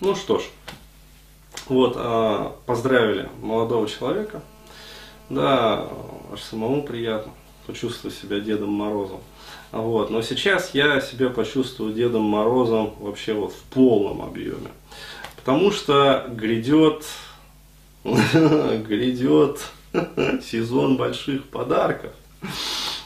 Ну что ж, вот, а, поздравили молодого человека. Да, аж самому приятно почувствовать себя Дедом Морозом. Вот. Но сейчас я себя почувствую Дедом Морозом вообще вот в полном объеме. Потому что грядет, грядет сезон больших подарков.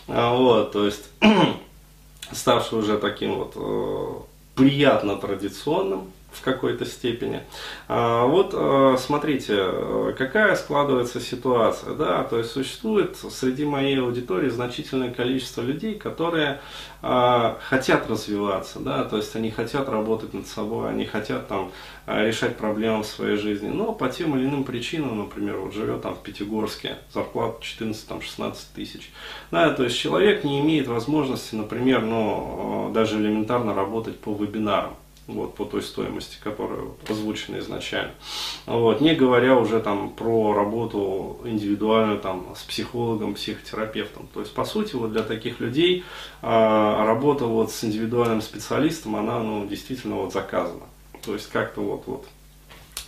А вот, то есть, ставший уже таким вот э, приятно традиционным, в какой-то степени. А, вот а, смотрите, какая складывается ситуация. Да? То есть существует среди моей аудитории значительное количество людей, которые а, хотят развиваться, да? то есть они хотят работать над собой, они хотят там решать проблемы в своей жизни, но по тем или иным причинам, например, вот живет там в Пятигорске, зарплата 14-16 тысяч. Да, то есть человек не имеет возможности, например, ну, даже элементарно работать по вебинарам вот, по той стоимости, которая озвучена изначально. Вот, не говоря уже там про работу индивидуальную там, с психологом, психотерапевтом. То есть, по сути, вот для таких людей а, работа вот с индивидуальным специалистом, она ну, действительно вот заказана. То есть, как-то вот, вот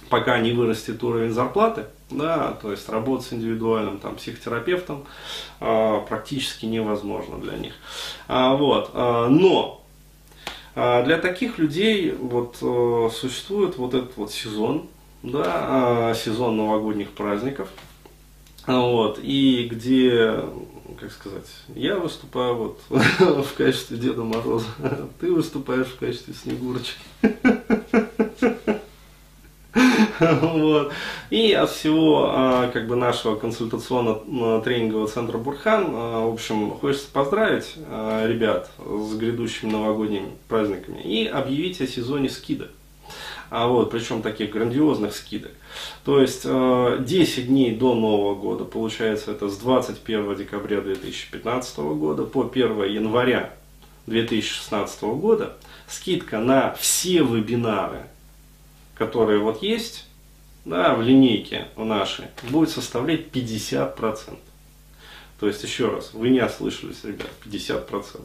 пока не вырастет уровень зарплаты, да, то есть работать с индивидуальным там, психотерапевтом а, практически невозможно для них. А, вот, а, но для таких людей вот э, существует вот этот вот сезон, да, а, сезон новогодних праздников, вот, и где, как сказать, я выступаю вот в качестве Деда Мороза, ты выступаешь в качестве Снегурочки. Вот. И от всего а, как бы нашего консультационно-тренингового центра Бурхан, а, в общем, хочется поздравить а, ребят с грядущими новогодними праздниками и объявить о сезоне скидок. А вот, причем таких грандиозных скидок. То есть 10 дней до Нового года, получается это с 21 декабря 2015 года по 1 января 2016 года, скидка на все вебинары, которые вот есть, да, в линейке у нашей будет составлять 50%. То есть, еще раз, вы не ослышались, ребят, 50%.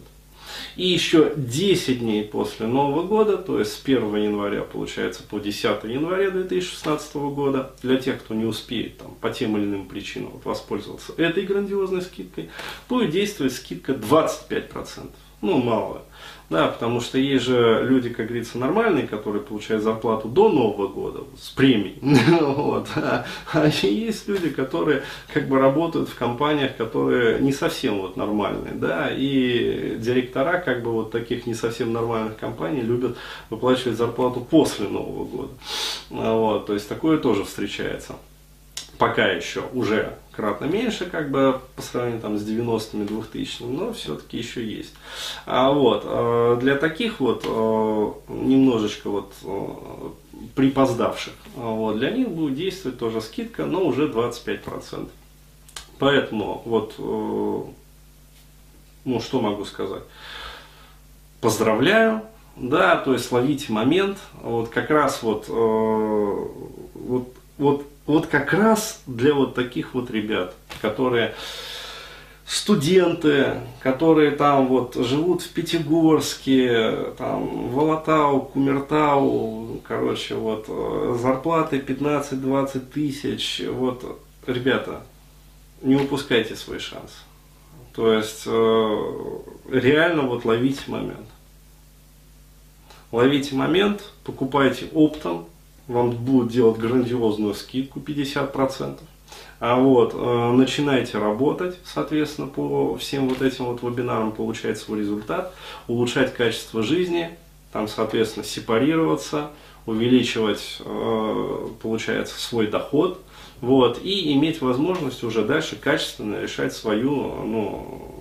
И еще 10 дней после Нового года, то есть с 1 января, получается, по 10 января 2016 года, для тех, кто не успеет там, по тем или иным причинам вот, воспользоваться этой грандиозной скидкой, будет действовать скидка 25%. Ну, мало. Да, потому что есть же люди, как говорится, нормальные, которые получают зарплату до Нового года с премией. Вот. А, есть люди, которые как бы работают в компаниях, которые не совсем вот нормальные. Да, и директора как бы вот таких не совсем нормальных компаний любят выплачивать зарплату после Нового года. Вот. То есть такое тоже встречается пока еще уже кратно меньше, как бы по сравнению там, с 90-ми, 2000-ми, но все-таки еще есть. А вот, э, для таких вот э, немножечко вот э, припоздавших, вот, для них будет действовать тоже скидка, но уже 25%. Поэтому вот, ну что могу сказать, поздравляю, да, то есть ловите момент, вот как раз вот, вот, вот вот как раз для вот таких вот ребят, которые студенты, которые там вот живут в Пятигорске, там в Алатау, Кумертау, короче, вот зарплаты 15-20 тысяч, вот, ребята, не упускайте свой шанс. То есть э, реально вот ловите момент. Ловите момент, покупайте оптом, вам будут делать грандиозную скидку 50%. А вот, э, начинайте работать, соответственно, по всем вот этим вот вебинарам, получать свой результат, улучшать качество жизни, там, соответственно, сепарироваться, увеличивать, э, получается, свой доход, вот, и иметь возможность уже дальше качественно решать свою, ну,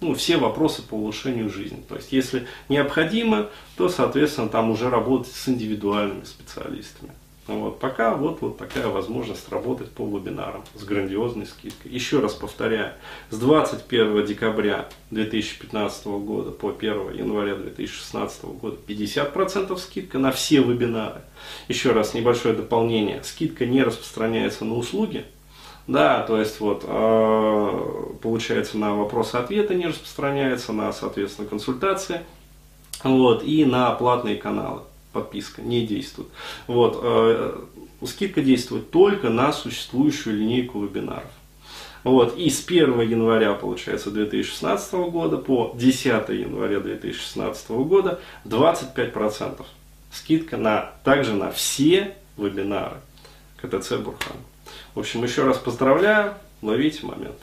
ну, все вопросы по улучшению жизни. То есть, если необходимо, то, соответственно, там уже работать с индивидуальными специалистами. Вот, пока вот, вот такая возможность работать по вебинарам с грандиозной скидкой. Еще раз повторяю, с 21 декабря 2015 года по 1 января 2016 года 50% скидка на все вебинары. Еще раз небольшое дополнение. Скидка не распространяется на услуги, да, то есть вот э, получается на вопросы-ответы не распространяется, на, соответственно, консультации, вот, и на платные каналы. подписка не действует. Вот, э, скидка действует только на существующую линейку вебинаров. Вот, и с 1 января, получается, 2016 года по 10 января 2016 года 25% скидка на, также на все вебинары КТЦ Бурхан. В общем, еще раз поздравляю, ловите момент.